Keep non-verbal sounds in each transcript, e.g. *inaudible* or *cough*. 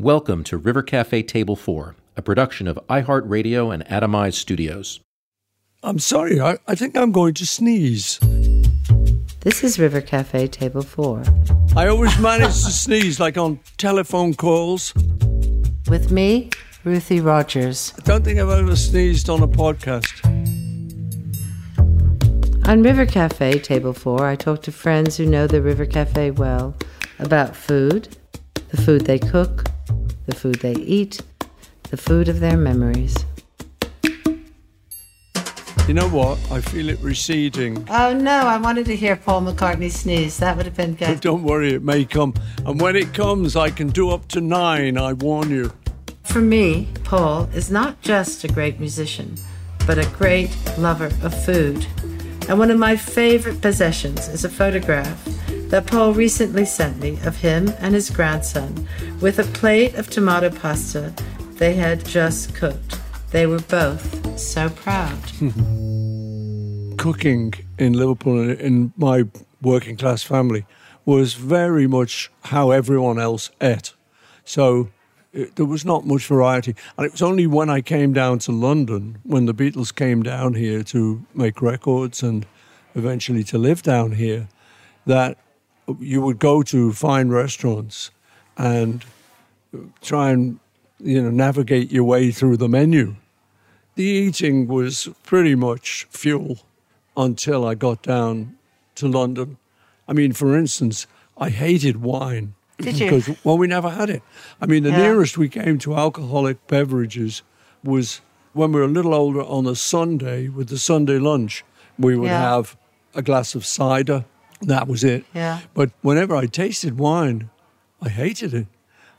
Welcome to River Cafe Table 4, a production of iHeartRadio and Atomized Studios. I'm sorry, I, I think I'm going to sneeze. This is River Cafe Table 4. I always manage to sneeze like on telephone calls. With me, Ruthie Rogers. I don't think I've ever sneezed on a podcast. On River Cafe Table 4, I talk to friends who know the River Cafe well about food, the food they cook, the food they eat, the food of their memories. You know what? I feel it receding. Oh no, I wanted to hear Paul McCartney sneeze. That would have been But good. *laughs* don't worry, it may come. And when it comes, I can do up to nine, I warn you. For me, Paul is not just a great musician, but a great lover of food. And one of my favorite possessions is a photograph that Paul recently sent me of him and his grandson with a plate of tomato pasta they had just cooked. They were both so proud. *laughs* Cooking in Liverpool in- my working class family was very much how everyone else ate. So it, there was not much variety. And it was only when I came down to London, when the Beatles came down here to make records and eventually to live down here, that you would go to fine restaurants and try and you know navigate your way through the menu. The eating was pretty much fuel until I got down to London. I mean, for instance, I hated wine. Did you? Because well, we never had it. I mean, the Yeah. nearest we came to alcoholic beverages was when we were a little older on a Sunday with the Sunday lunch. We would Yeah. have a glass of cider. That was it. Yeah. But whenever I tasted wine, I hated it.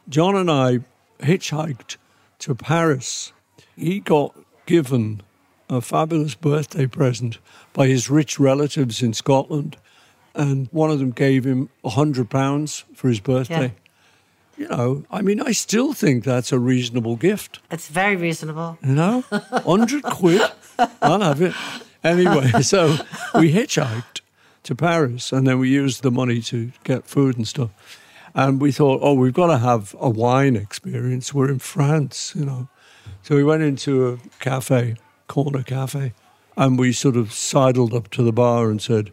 John and I hitchhiked to Paris. He got given a fabulous birthday present by his rich relatives in Scotland, and one of them gave him a hundred pounds for his birthday. Yeah. You know, I mean, I still think that's a reasonable gift. It's very reasonable. You know, hundred quid, I'll have it. Anyway, *laughs* so we hitchhiked to Paris, and then we used the money to get food and stuff. And we thought, oh, we've got to have a wine experience. We're in France, you know. So we went into a cafe, corner cafe, and we sort of sidled up to the bar and said,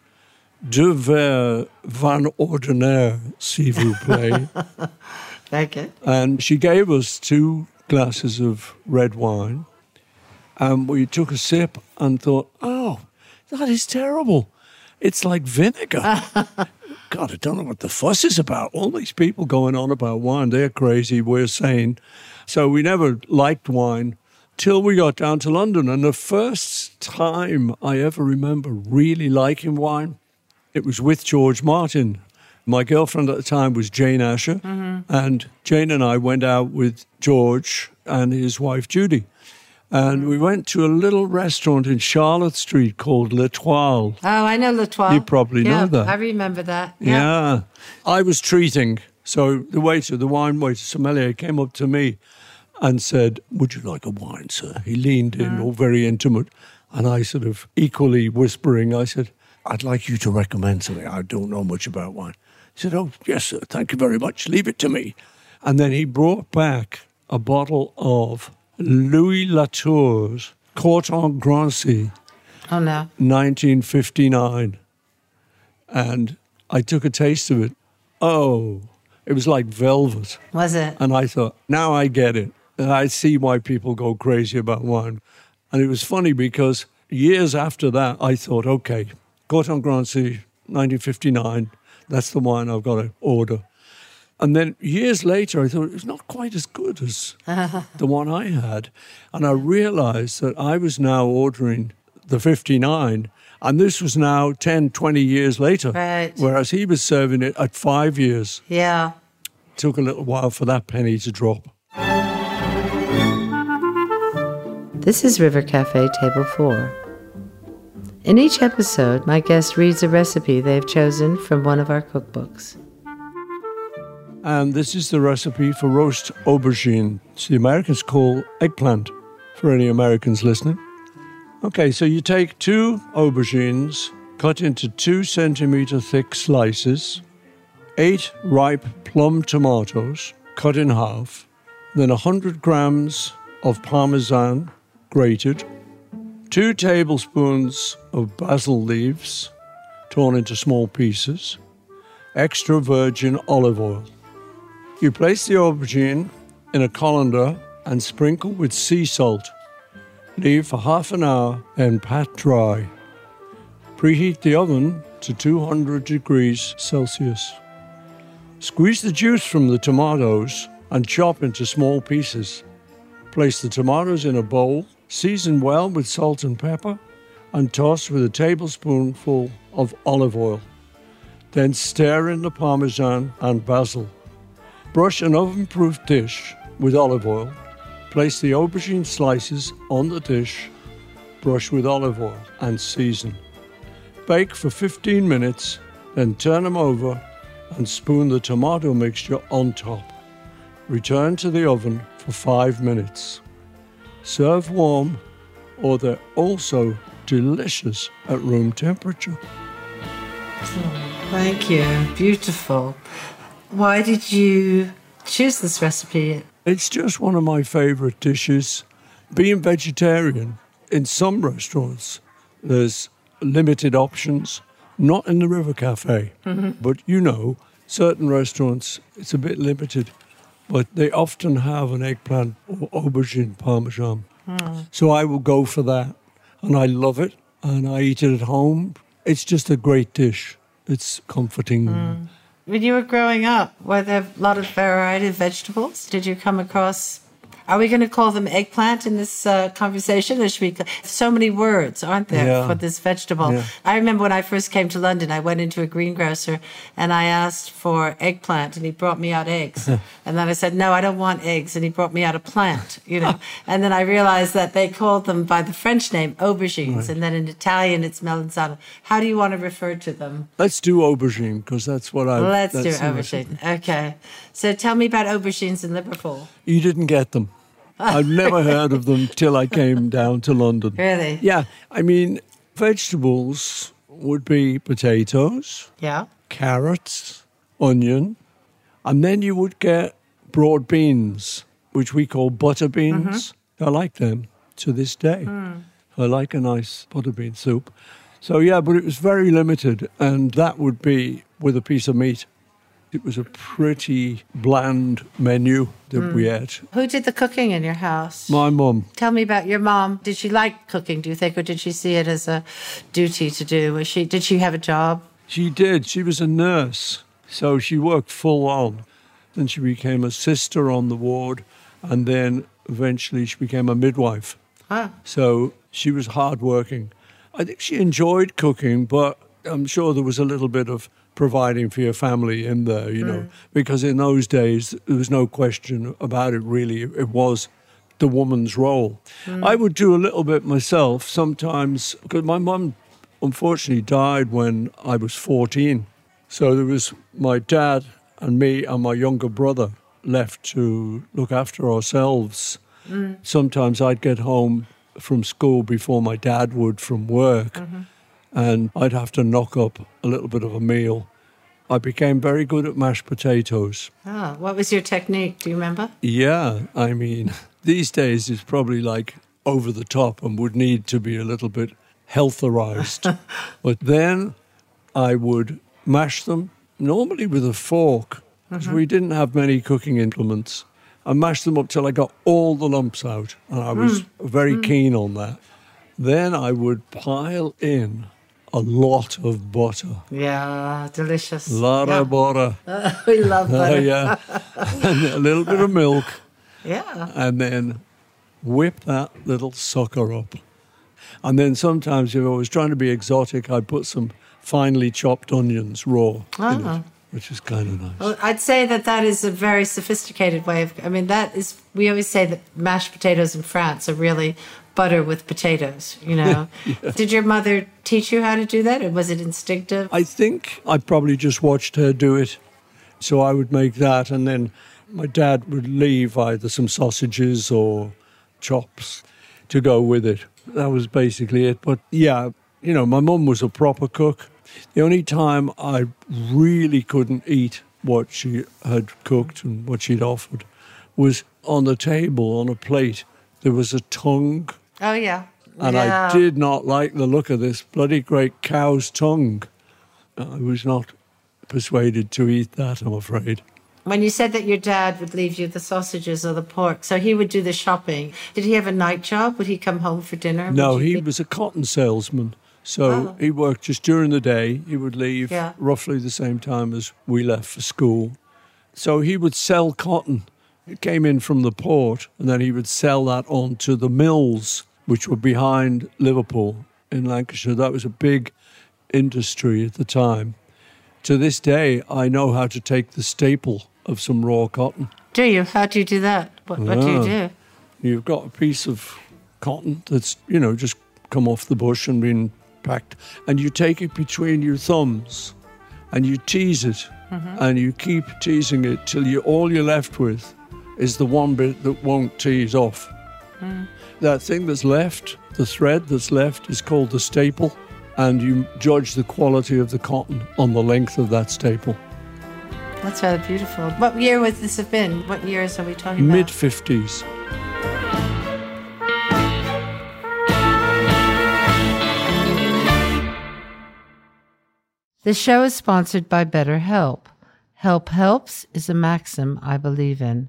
Deux verres van ordinaire, s'il vous plaît. *laughs* Good. And she gave us two glasses of red wine. And we took a sip and thought, oh, that is terrible. It's like vinegar. *laughs* God, I don't know what the fuss is about. All these people going on about wine, they're crazy, we're sane. So we never liked wine till we got down to London. And the first time I ever remember really liking wine, it was with George Martin. My girlfriend at the time was Jane Asher, mm-hmm. and Jane and I went out with George and his wife Judy. And we went to a little restaurant in Charlotte Street called L'Etoile. Oh, I know L'Etoile. You probably know that. I remember that. Yeah. I was treating. So the waiter, the wine waiter, sommelier, came up to me and said, Would you like a wine, sir? He leaned in, uh-huh. all very intimate. And I sort of equally whispering, I said, I'd like you to recommend something. I don't know much about wine. He said, Oh, yes, sir. Thank you very much. Leave it to me. And then he brought back a bottle of Louis Latour's Corton Grancey. Oh no. 1959. And I took a taste of it. Oh, it was like velvet. Was it? And I thought, now I get it. And I see why people go crazy about wine. And it was funny because years after that, I thought, okay, Corton Grancey, 1959, that's the wine I've got to order. And then years later, I thought it was not quite as good as *laughs* the one I had. And I realized that I was now ordering the 59, and this was now 10, 20 years later. Right. Whereas he was serving it at five years. Yeah. took a little while for that penny to drop. This is River Cafe Table 4. In each episode, my guest reads a recipe they've chosen from one of our cookbooks. And this is the recipe for roast aubergine. So the Americans call eggplant, for any Americans listening. Okay, so you take two aubergines, cut into two centimeter thick slices, eight ripe plum tomatoes, cut in half, then 100 grams of parmesan, grated, two tablespoons of basil leaves, torn into small pieces, extra virgin olive oil. You place the aubergine in a colander and sprinkle with sea salt. Leave for half an hour and pat dry. Preheat the oven to 200 degrees Celsius. Squeeze the juice from the tomatoes and chop into small pieces. Place the tomatoes in a bowl, season well with salt and pepper, and toss with a tablespoonful of olive oil. Then stir in the parmesan and basil. Brush an oven proof dish with olive oil. Place the aubergine slices on the dish, brush with olive oil, and season. Bake for 15 minutes, then turn them over and spoon the tomato mixture on top. Return to the oven for 5 minutes. Serve warm, or they're also delicious at room temperature. Thank you. Beautiful. Why did you choose this recipe? It's just one of my favorite dishes. Being vegetarian, in some restaurants, there's limited options, not in the River Cafe, mm-hmm. but you know, certain restaurants, it's a bit limited, but they often have an eggplant or aubergine parmesan. Hmm. So I will go for that, and I love it, and I eat it at home. It's just a great dish. It's comforting. Hmm. When you were growing up, were there a lot of variety of vegetables? Did you come across? Are we going to call them eggplant in this uh, conversation? Or should we? So many words, aren't there, Yeah. for this vegetable? Yeah. I remember when I first came to London, I went into a greengrocer and I asked for eggplant, and he brought me out eggs. *laughs* and then I said, "No, I don't want eggs," and he brought me out a plant. You know. *laughs* and then I realized that they called them by the French name aubergines, and then in Italian it's melanzana. How do you want to refer to them? Let's do aubergine because that's what I. Let's do that's the recipe. aubergine. Okay. So tell me about aubergines in Liverpool. You didn't get them. I've never heard of them till I came down to London. Really? Yeah, I mean, vegetables would be potatoes, Yeah. carrots, onion, and then you would get broad beans, which we call butter beans. Mm-hmm. I like them to this day. Hmm. I like a nice butter bean soup. So, yeah, but it was very limited, and that would be with a piece of meat. It was a pretty bland menu that we ate. Who did the cooking in your house? My mum, Tell me about your mom. Did she like cooking, do you think, or did she see it as a duty to do? Was she did she have a job? She did. She was a nurse, so she worked full on. Then she became a sister on the ward, and then eventually she became a midwife. Ah. So she was hardworking. I think she enjoyed cooking, but I'm sure there was a little bit of providing for your family in there, you know, mm. because in those days there was no question about it really. It was the woman's role. Mm. I would do a little bit myself sometimes because my mum unfortunately died when I was 14. So there was my dad and me and my younger brother left to look after ourselves. Mm. Sometimes I'd get home from school before my dad would from work, mm-hmm. And I'd have to knock up a little bit of a meal. I became very good at mashed potatoes. Ah, what was your technique? Do you remember? Yeah, I mean, *laughs* these days it's probably like over the top and would need to be a little bit healtherized. *laughs* but then I would mash them, normally with a fork, because mm-hmm. we didn't have many cooking implements. I mashed them up till I got all the lumps out, and I was mm. very mm. keen on that. Then I would pile in a lot of butter, Yeah, delicious. a lot yeah. of butter. *laughs* we love Oh, butter. yeah. and a little bit of milk. *laughs* yeah. and then whip that little sucker up. And then sometimes, if I was trying to be exotic, I'd put some finely chopped onions raw in Ah. it. which is kind of nice. Well, I'd say that that is a very sophisticated way of. I mean, that is. We always say that mashed potatoes in France are really butter with potatoes. You know, *laughs* yeah. did your mother teach you how to do that, or was it instinctive? I think I probably just watched her do it, so I would make that, and then my dad would leave either some sausages or chops to go with it. That was basically it. But yeah, you know, my mum was a proper cook. The only time I really couldn't eat what she had cooked and what she'd offered was on the table on a plate. There was a tongue. Oh yeah. And yeah. I did not like the look of this bloody great cow's tongue. I was not persuaded to eat that, I'm afraid. When you said that your dad would leave you the sausages or the pork, so he would do the shopping. Did he have a night job? Would he come home for dinner? No, he be- was a cotton salesman. So oh. he worked just during the day. He would leave yeah. roughly the same time as we left for school. So he would sell cotton. It came in from the port, and then he would sell that on to the mills, which were behind Liverpool in Lancashire. That was a big industry at the time. To this day, I know how to take the staple of some raw cotton. Do you? How do you do that? What, what do you do? You've got a piece of cotton that's, you know, just come off the bush and been packed, and you take it between your thumbs and you tease it, mm-hmm. and you keep teasing it till you all you're left with is the one bit that won't tease off. Mm. That thing that's left, the thread that's left, is called the staple and you judge the quality of the cotton on the length of that staple. That's rather beautiful. What year would this have been? What years are we talking about? Mid 50s. The show is sponsored by BetterHelp. Help helps is a maxim I believe in.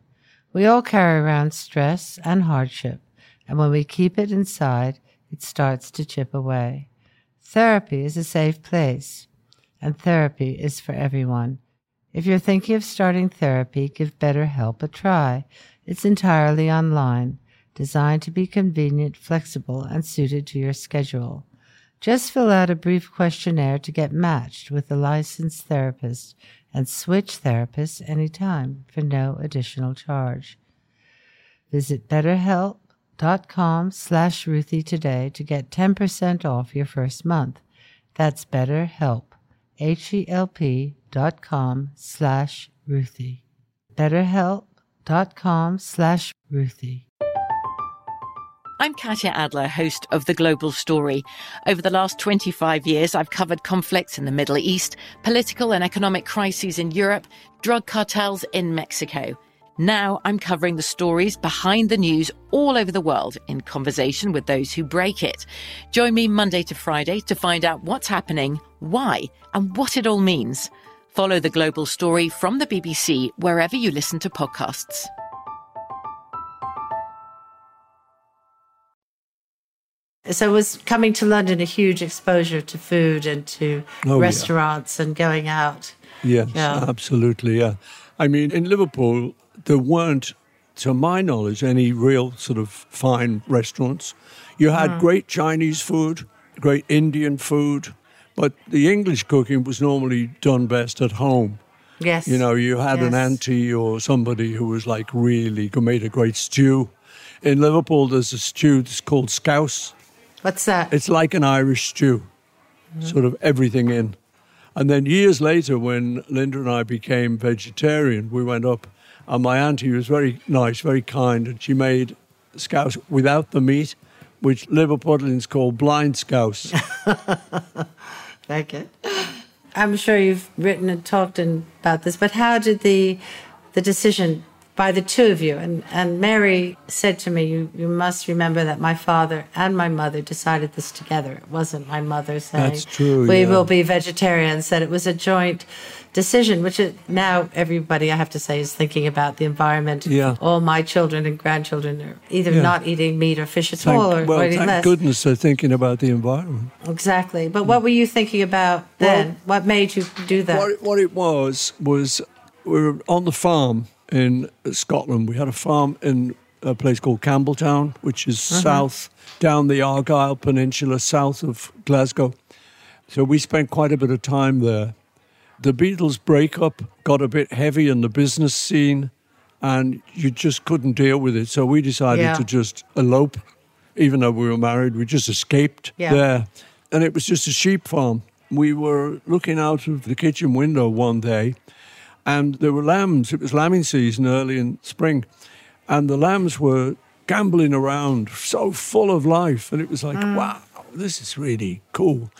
We all carry around stress and hardship, and when we keep it inside, it starts to chip away. Therapy is a safe place, and therapy is for everyone. If you're thinking of starting therapy, give BetterHelp a try. It's entirely online, designed to be convenient, flexible, and suited to your schedule. Just fill out a brief questionnaire to get matched with a licensed therapist and switch therapists anytime for no additional charge. Visit BetterHelp dot com slash Ruthie today to get 10% off your first month. That's BetterHelp, H-E-L-P dot com slash Ruthie. BetterHelp dot com slash Ruthie. I'm Katya Adler, host of The Global Story. Over the last 25 years, I've covered conflicts in the Middle East, political and economic crises in Europe, drug cartels in Mexico – now I'm covering the stories behind the news all over the world in conversation with those who break it. Join me Monday to Friday to find out what's happening, why, and what it all means. Follow the global story from the BBC wherever you listen to podcasts. So was coming to London a huge exposure to food and to oh, restaurants yeah. and going out. Yes, yeah. absolutely. Yeah. I mean, in Liverpool, there weren't, to my knowledge, any real sort of fine restaurants. You had mm. great Chinese food, great Indian food, but the English cooking was normally done best at home. Yes. You know, you had yes. an auntie or somebody who was like really who made a great stew. In Liverpool, there's a stew that's called scouse. What's that? It's like an Irish stew, mm. sort of everything in. And then years later, when Linda and I became vegetarian, we went up and my auntie was very nice, very kind, and she made scouse without the meat, which Liverpudlians call blind scouse. *laughs* Thank you. I'm sure you've written and talked about this, but how did the the decision by the two of you. And, and Mary said to me, you, you must remember that my father and my mother decided this together. It wasn't my mother saying, That's true, we yeah. will be vegetarians, that it was a joint decision, which it, now everybody, I have to say, is thinking about the environment. Yeah. All my children and grandchildren are either yeah. not eating meat or fish at thank, all or, well, or eating thank less. goodness they're thinking about the environment. Exactly. But what were you thinking about then? Well, what made you do that? What it, what it was, was we were on the farm in Scotland. We had a farm in a place called Campbeltown, which is uh-huh. south down the Argyll Peninsula, south of Glasgow. So we spent quite a bit of time there. the Beatles breakup got a bit heavy in the business scene, and you just couldn't deal with it. So we decided Yeah. to just elope, even though we were married. We just escaped Yeah. there, and it was just a sheep farm. We were looking out of the kitchen window one day, and there were lambs. It was lambing season early in spring, and the lambs were gambling around, so full of life, and it was like, mm. wow, this is really cool.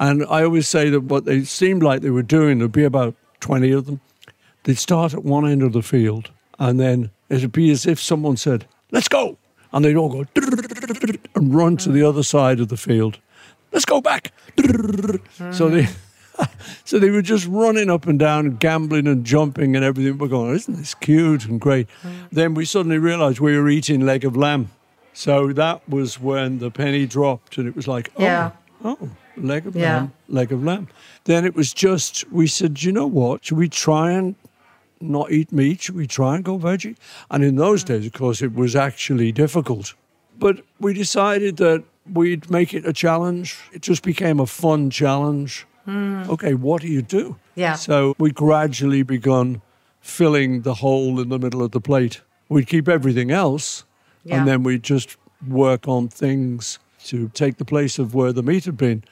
And I always say that what they seemed like they were doing, there'd be about twenty of them. They'd start at one end of the field, and then it'd be as if someone said, "Let's go," and they'd all go and run to the mm. other side of the field. Let's go back. Mm. So they. *laughs* So they were just running up and down and gambling and jumping and everything. We're going, isn't this cute and great? Mm. Then we suddenly realized we were eating leg of lamb. So that was when the penny dropped and it was like, oh, Yeah. oh, leg of Yeah. lamb, leg of lamb. Then it was just, we said, you know what? Should we try and not eat meat? Should we try and go veggie? And in those mm. days, of course, it was actually difficult. But we decided that we'd make it a challenge. It just became a fun challenge. Hmm. Okay, what do you do? Yeah. So we gradually begun filling the hole in the middle of the plate. We'd keep everything else, Yeah. and then we'd just work on things to take the place of where the meat had been.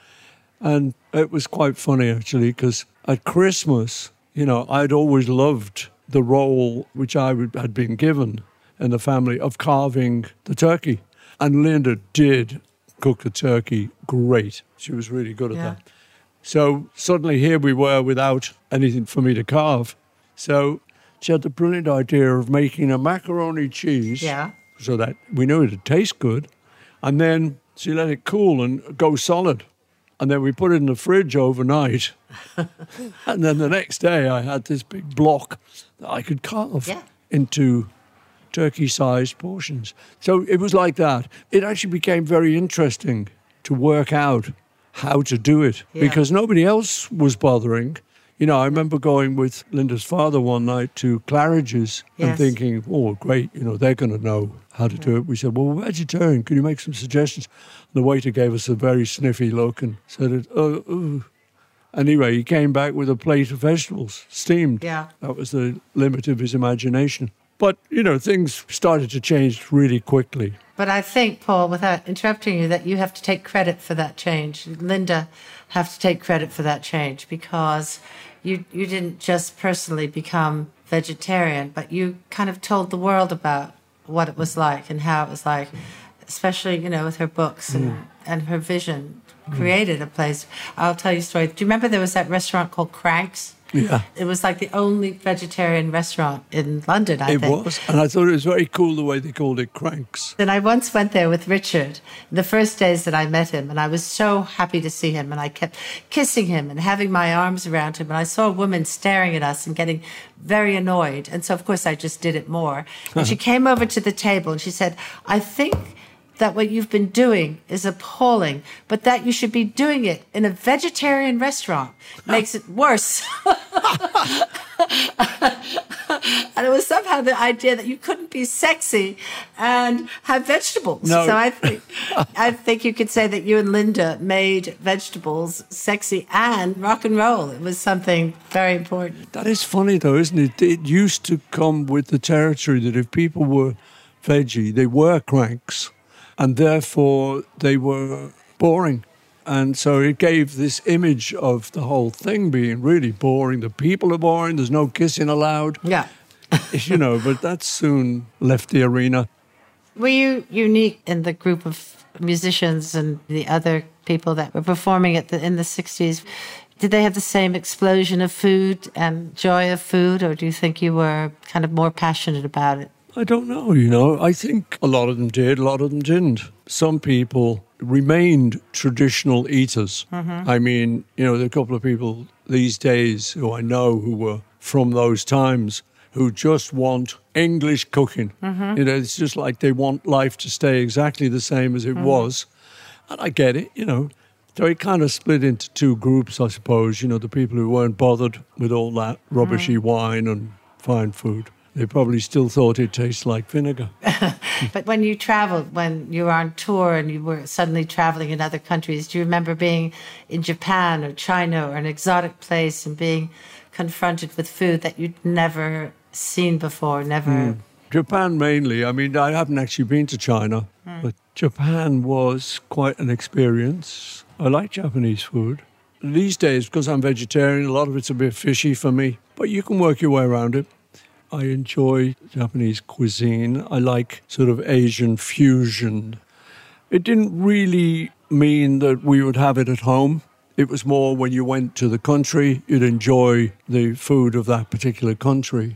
And it was quite funny actually, because at Christmas, you know, I'd always loved the role which I would, had been given in the family of carving the turkey. And Linda did cook the turkey great. She was really good at Yeah. that. So suddenly here we were without anything for me to carve. So she had the brilliant idea of making a macaroni cheese Yeah. so that we knew it'd taste good. And then she let it cool and go solid. And then we put it in the fridge overnight. *laughs* and then the next day I had this big block that I could carve Yeah. into turkey sized portions. So it was like that. It actually became very interesting to work out how to do it Yeah. because nobody else was bothering. You know, I remember going with Linda's father one night to Claridge's and thinking, oh, great, you know, they're going to know how to do it. We said, well, we're vegetarian. Can you make some suggestions? And the waiter gave us a very sniffy look and said, oh, oh. Anyway, he came back with a plate of vegetables, steamed. Yeah. That was the limit of his imagination. But, you know, things started to change really quickly. But I think, Paul, without interrupting you, that you have to take credit for that change. Linda have to take credit for that change because you you didn't just personally become vegetarian, but you kind of told the world about what it was like and how it was like, especially you know with her books and mm. and her vision created a place. I'll tell you a story. Do you remember there was that restaurant called Cranks? Yeah. It was like the only vegetarian restaurant in London, I It think. was. And I thought it was very cool the way they called it cranks. And I once went there with Richard the first days that I met him, and I was so happy to see him. And I kept kissing him and having my arms around him. And I saw a woman staring at us and getting very annoyed. And so, of course, I just did it more. And she *laughs* came over to the table and she said, I think that what you've been doing is appalling, but that you should be doing it in a vegetarian restaurant makes it worse. *laughs* and it was somehow the idea that you couldn't be sexy and have vegetables. No. So I think I think you could say that you and Linda made vegetables sexy and rock and roll. It was something very important. That is funny, though, isn't it? It used to come with the territory that if people were veggie, they were cranks, and therefore they were boring. And so it gave this image of the whole thing being really boring. The people are boring, there's no kissing allowed, Yeah. *laughs* you know, but that soon left the arena. Were you unique in the group of musicians and the other people that were performing at the, in the 60s? Did they have the same explosion of food and joy of food, or do you think you were kind of more passionate about it? I don't know, you know. I think a lot of them did, a lot of them didn't. Some people remained traditional eaters. Mm-hmm. I mean, you know, there are a couple of people these days who I know who were from those times who just want English cooking. Mm-hmm. You know, it's just like they want life to stay exactly the same as it mm-hmm. was. And I get it, you know. So it kind of split into two groups, I suppose. You know, the people who weren't bothered with all that rubbishy wine and fine food. They probably still thought it tastes like vinegar. *laughs* But when you traveled, when you were on tour and you were suddenly traveling in other countries, do you remember being in Japan or China or an exotic place and being confronted with food that you'd never seen before, never. Mm. Japan mainly. I mean, I haven't actually been to China, mm. but Japan was quite an experience. I like Japanese food. These days, because I'm vegetarian, a lot of it's a bit fishy for me, but you can work your way around it. I enjoy Japanese cuisine. I like sort of Asian fusion. It didn't really mean that we would have it at home. It was more when you went to the country, you'd enjoy the food of that particular country.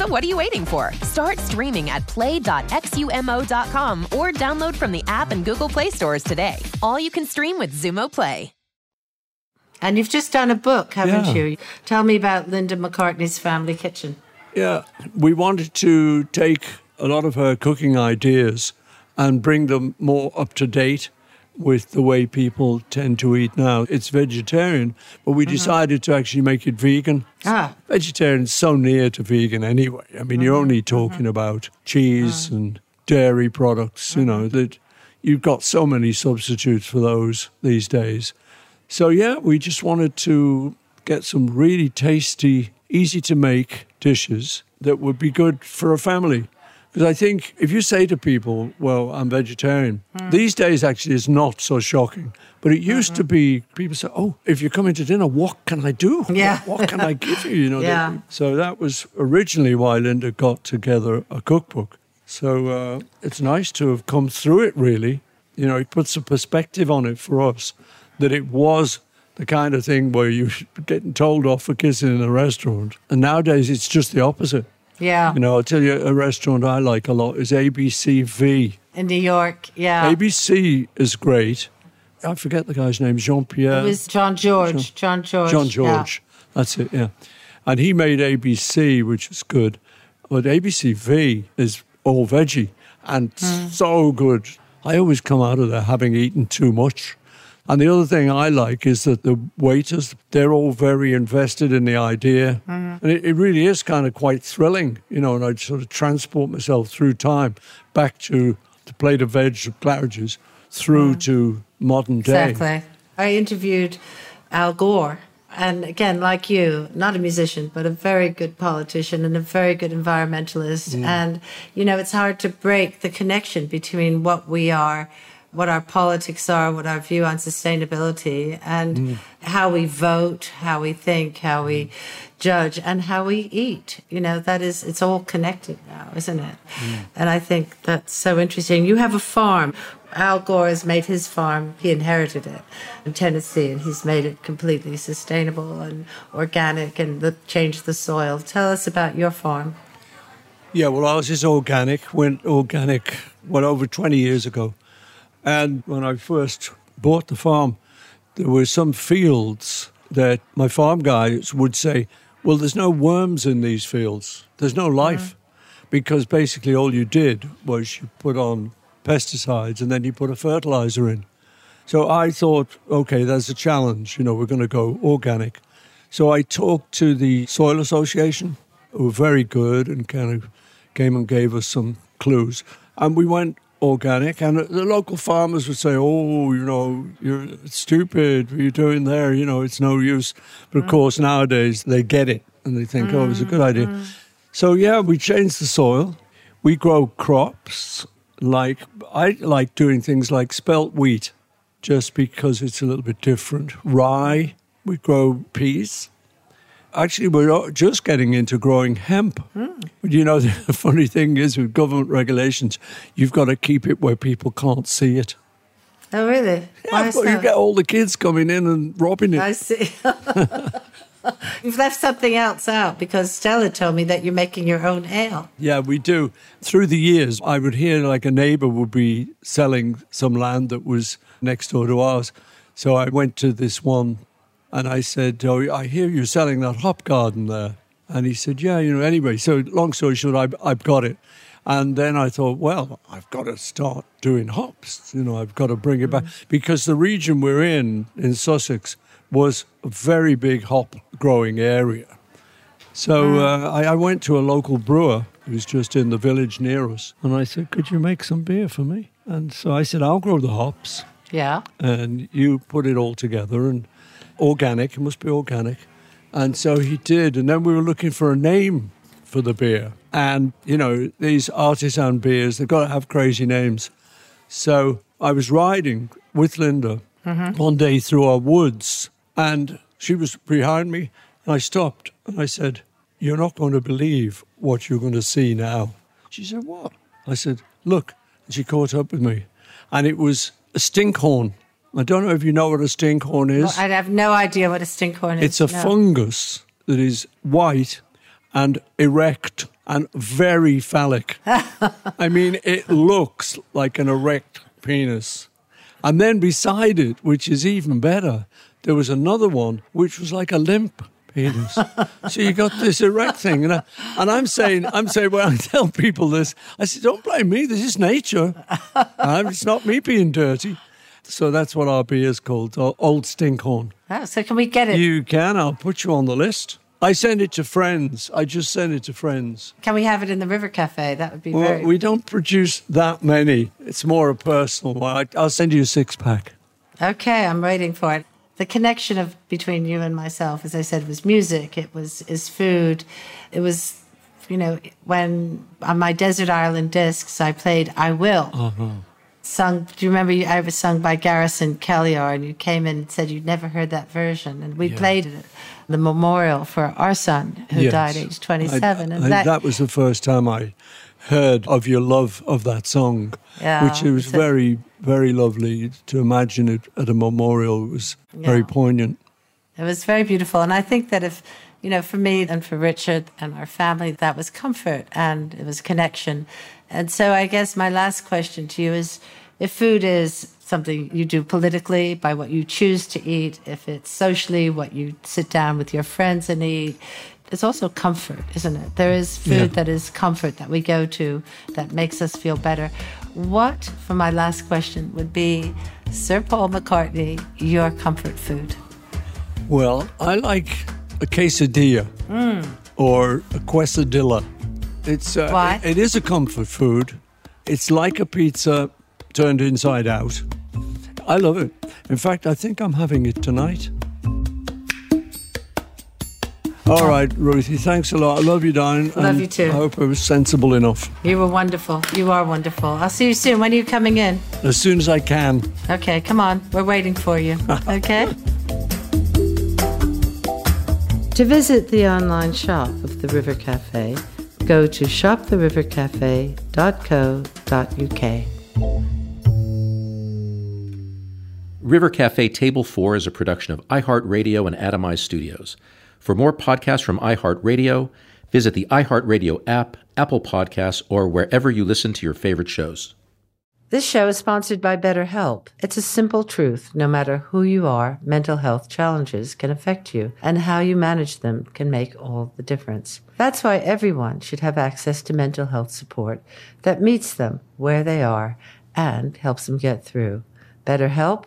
So what are you waiting for? Start streaming at play.xumo.com or download from the app and Google Play stores today. All you can stream with Xumo Play. And you've just done a book, haven't Yeah. you? Tell me about Linda McCartney's Family Kitchen. Yeah, we wanted to take a lot of her cooking ideas and bring them more up to date with the way people tend to eat now. It's vegetarian, but we mm-hmm. decided to actually make it vegan. Ah. Vegetarian is so near to vegan anyway. I mean, you're mm-hmm. only talking mm-hmm. about cheese ah. and dairy products, you know, that you've got so many substitutes for those these days. So, yeah, we just wanted to get some really tasty, easy to make dishes that would be good for a family. Because I think if you say to people, well, I'm vegetarian, these days actually it's not so shocking. But it used to be people say, oh, if you're coming to dinner, what can I do? Yeah. What, what can I give you? You know. Yeah. so that was originally why Linda got together a cookbook. So uh, it's nice to have come through it, really. You know, it puts a perspective on it for us that it was the kind of thing where you're *laughs* getting told off for kissing in a restaurant. And nowadays it's just the opposite. Yeah. You know, I'll tell you a restaurant I like a lot is ABCV. In New York. Yeah. ABC is great. I forget the guy's name, Jean Pierre. It was John George. John George. John yeah. George. That's it, yeah. And he made ABC, which is good. But ABCV is all veggie and Hmm. so good. I always come out of there having eaten too much. And the other thing I like is that the waiters, they're all very invested in the idea. Mm-hmm. And it, it really is kind of quite thrilling, you know, and I'd sort of transport myself through time back to the plate of veg Claridge's through to modern day. Mm. Exactly. I interviewed Al Gore. And again, like you, not a musician, but a very good politician and a very good environmentalist. Mm. And, you know, it's hard to break the connection between what we are, what our politics are, what our view on sustainability, and Mm. how we vote, how we think, how we judge, and how we eat. You know, that is, it's all connected now, isn't it? And I think that's so interesting. You have a farm. Al Gore has made his farm, he inherited it in Tennessee, and he's made it completely sustainable and organic and the, changed the soil. Tell us about your farm. Yeah, well, ours is organic. Went organic, well, over 20 years ago. And when I first bought the farm, there were some fields that my farm guys would say, well, there's no worms in these fields. There's no uh-huh. life. Because basically all you did was you put on pesticides and then you put a fertilizer in. So I thought, okay, there's a challenge. You know, we're going to go organic. So I talked to the Soil Association, who were very good and kind of came and gave us some clues. And we went organic, and the local farmers would say, "Oh, you know, you're stupid. What are you doing there? You know, it's no use." But of mm. course, nowadays they get it and they think, "Oh, it's a good mm, idea." Mm. So yeah, we change the soil. We grow crops like I like doing things like spelt wheat, just because it's a little bit different. Rye. We grow peas actually, we're just getting into growing hemp. But you know, *laughs* the funny thing is with government regulations, you've got to keep it where people can't see it. Oh, really? Yeah, well, you get all the kids coming in and robbing it. I see. *laughs* You've left something else out because Stella told me that you're making your own ale. Yeah, we do. Through the years, I would hear like a neighbor would be selling some land that was next door to ours. So I went to this one and I said, Oh, I hear you're selling that hop garden there. And he said, Yeah, you know, anyway. So, long story short, I, I've got it. And then I thought, well, I've got to start doing hops. You know, I've got to bring it back because the region we're in, in Sussex, was a very big hop growing area. So uh, I, I went to a local brewer who's just in the village near us, and I said, "Could you make some beer for me?" And so I said, "I'll grow the hops, Yeah. and you put it all together, and organic. It must be organic." And so he did, and then we were looking for a name for the beer, and you know these artisan beers, they've got to have crazy names. So I was riding with Linda mm-hmm. one day through our woods, and she was behind me, and I stopped and I said, You're not going to believe what you're going to see now. She said, What? I said, Look. And she caught up with me, and it was a stinkhorn. I don't know if you know what a stinkhorn is. I have no idea what a stinkhorn is. It's a no. fungus that is white and erect and very phallic. *laughs* I mean, it looks like an erect penis. And then beside it, which is even better, there was another one which was like a limp penis. so you got this erect thing, and, I, and I'm saying, I'm saying, when I tell people this, I say, don't blame me. This is nature. It's not me being dirty. So that's what our beer is called, uh, Old Stinkhorn. Oh, so can we get it? You can. I'll put you on the list. I send it to friends. I just send it to friends. Can we have it in the River Cafe? That would be Well, very. we don't produce that many. It's more a personal one. I'll send you a six pack. Okay, I'm waiting for it. The connection of between you and myself, as I said, was music. It was is food. It was, you know, when on my desert island discs, I played "I Will." Sung. Do you remember? you- I was sung by Garrison Keillor, and you came in and said you'd never heard that version, and we played it. at The memorial for our son who Yes. died aged 27, I- and I- that, that was the first time I heard of your love of that song, Yeah, which it was very, very lovely to imagine it at a memorial. It was very poignant. It was very beautiful. And I think that if, you know, for me and for Richard and our family, that was comfort and it was connection. And so I guess my last question to you is if food is something you do politically by what you choose to eat, if it's socially what you sit down with your friends and eat, it's also comfort, isn't it? There is food Yeah. that is comfort that we go to that makes us feel better. What, for my last question, would be Sir Paul McCartney, your comfort food? Well, I like a quesadilla or a quesadilla. It's uh, Why? It, it is a comfort food. It's like a pizza turned inside out. I love it. In fact, I think I'm having it tonight. All right, Ruthie, thanks a lot. I love you, Diane. Love you too. I hope I was sensible enough. You were wonderful. You are wonderful. I'll see you soon. When are you coming in? As soon as I can. Okay, come on. We're waiting for you. *laughs* Okay? to visit the online shop of the River Cafe, go to shoptherivercafe.co.uk. River Cafe Table 4 is a production of iHeartRadio and Atomized Studios. For more podcasts from iHeartRadio, visit the iHeartRadio app, Apple Podcasts, or wherever you listen to your favorite shows. This show is sponsored by BetterHelp. It's a simple truth. No matter who you are, mental health challenges can affect you, and how you manage them can make all the difference. That's why everyone should have access to mental health support that meets them where they are and helps them get through. BetterHelp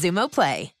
Xumo Play.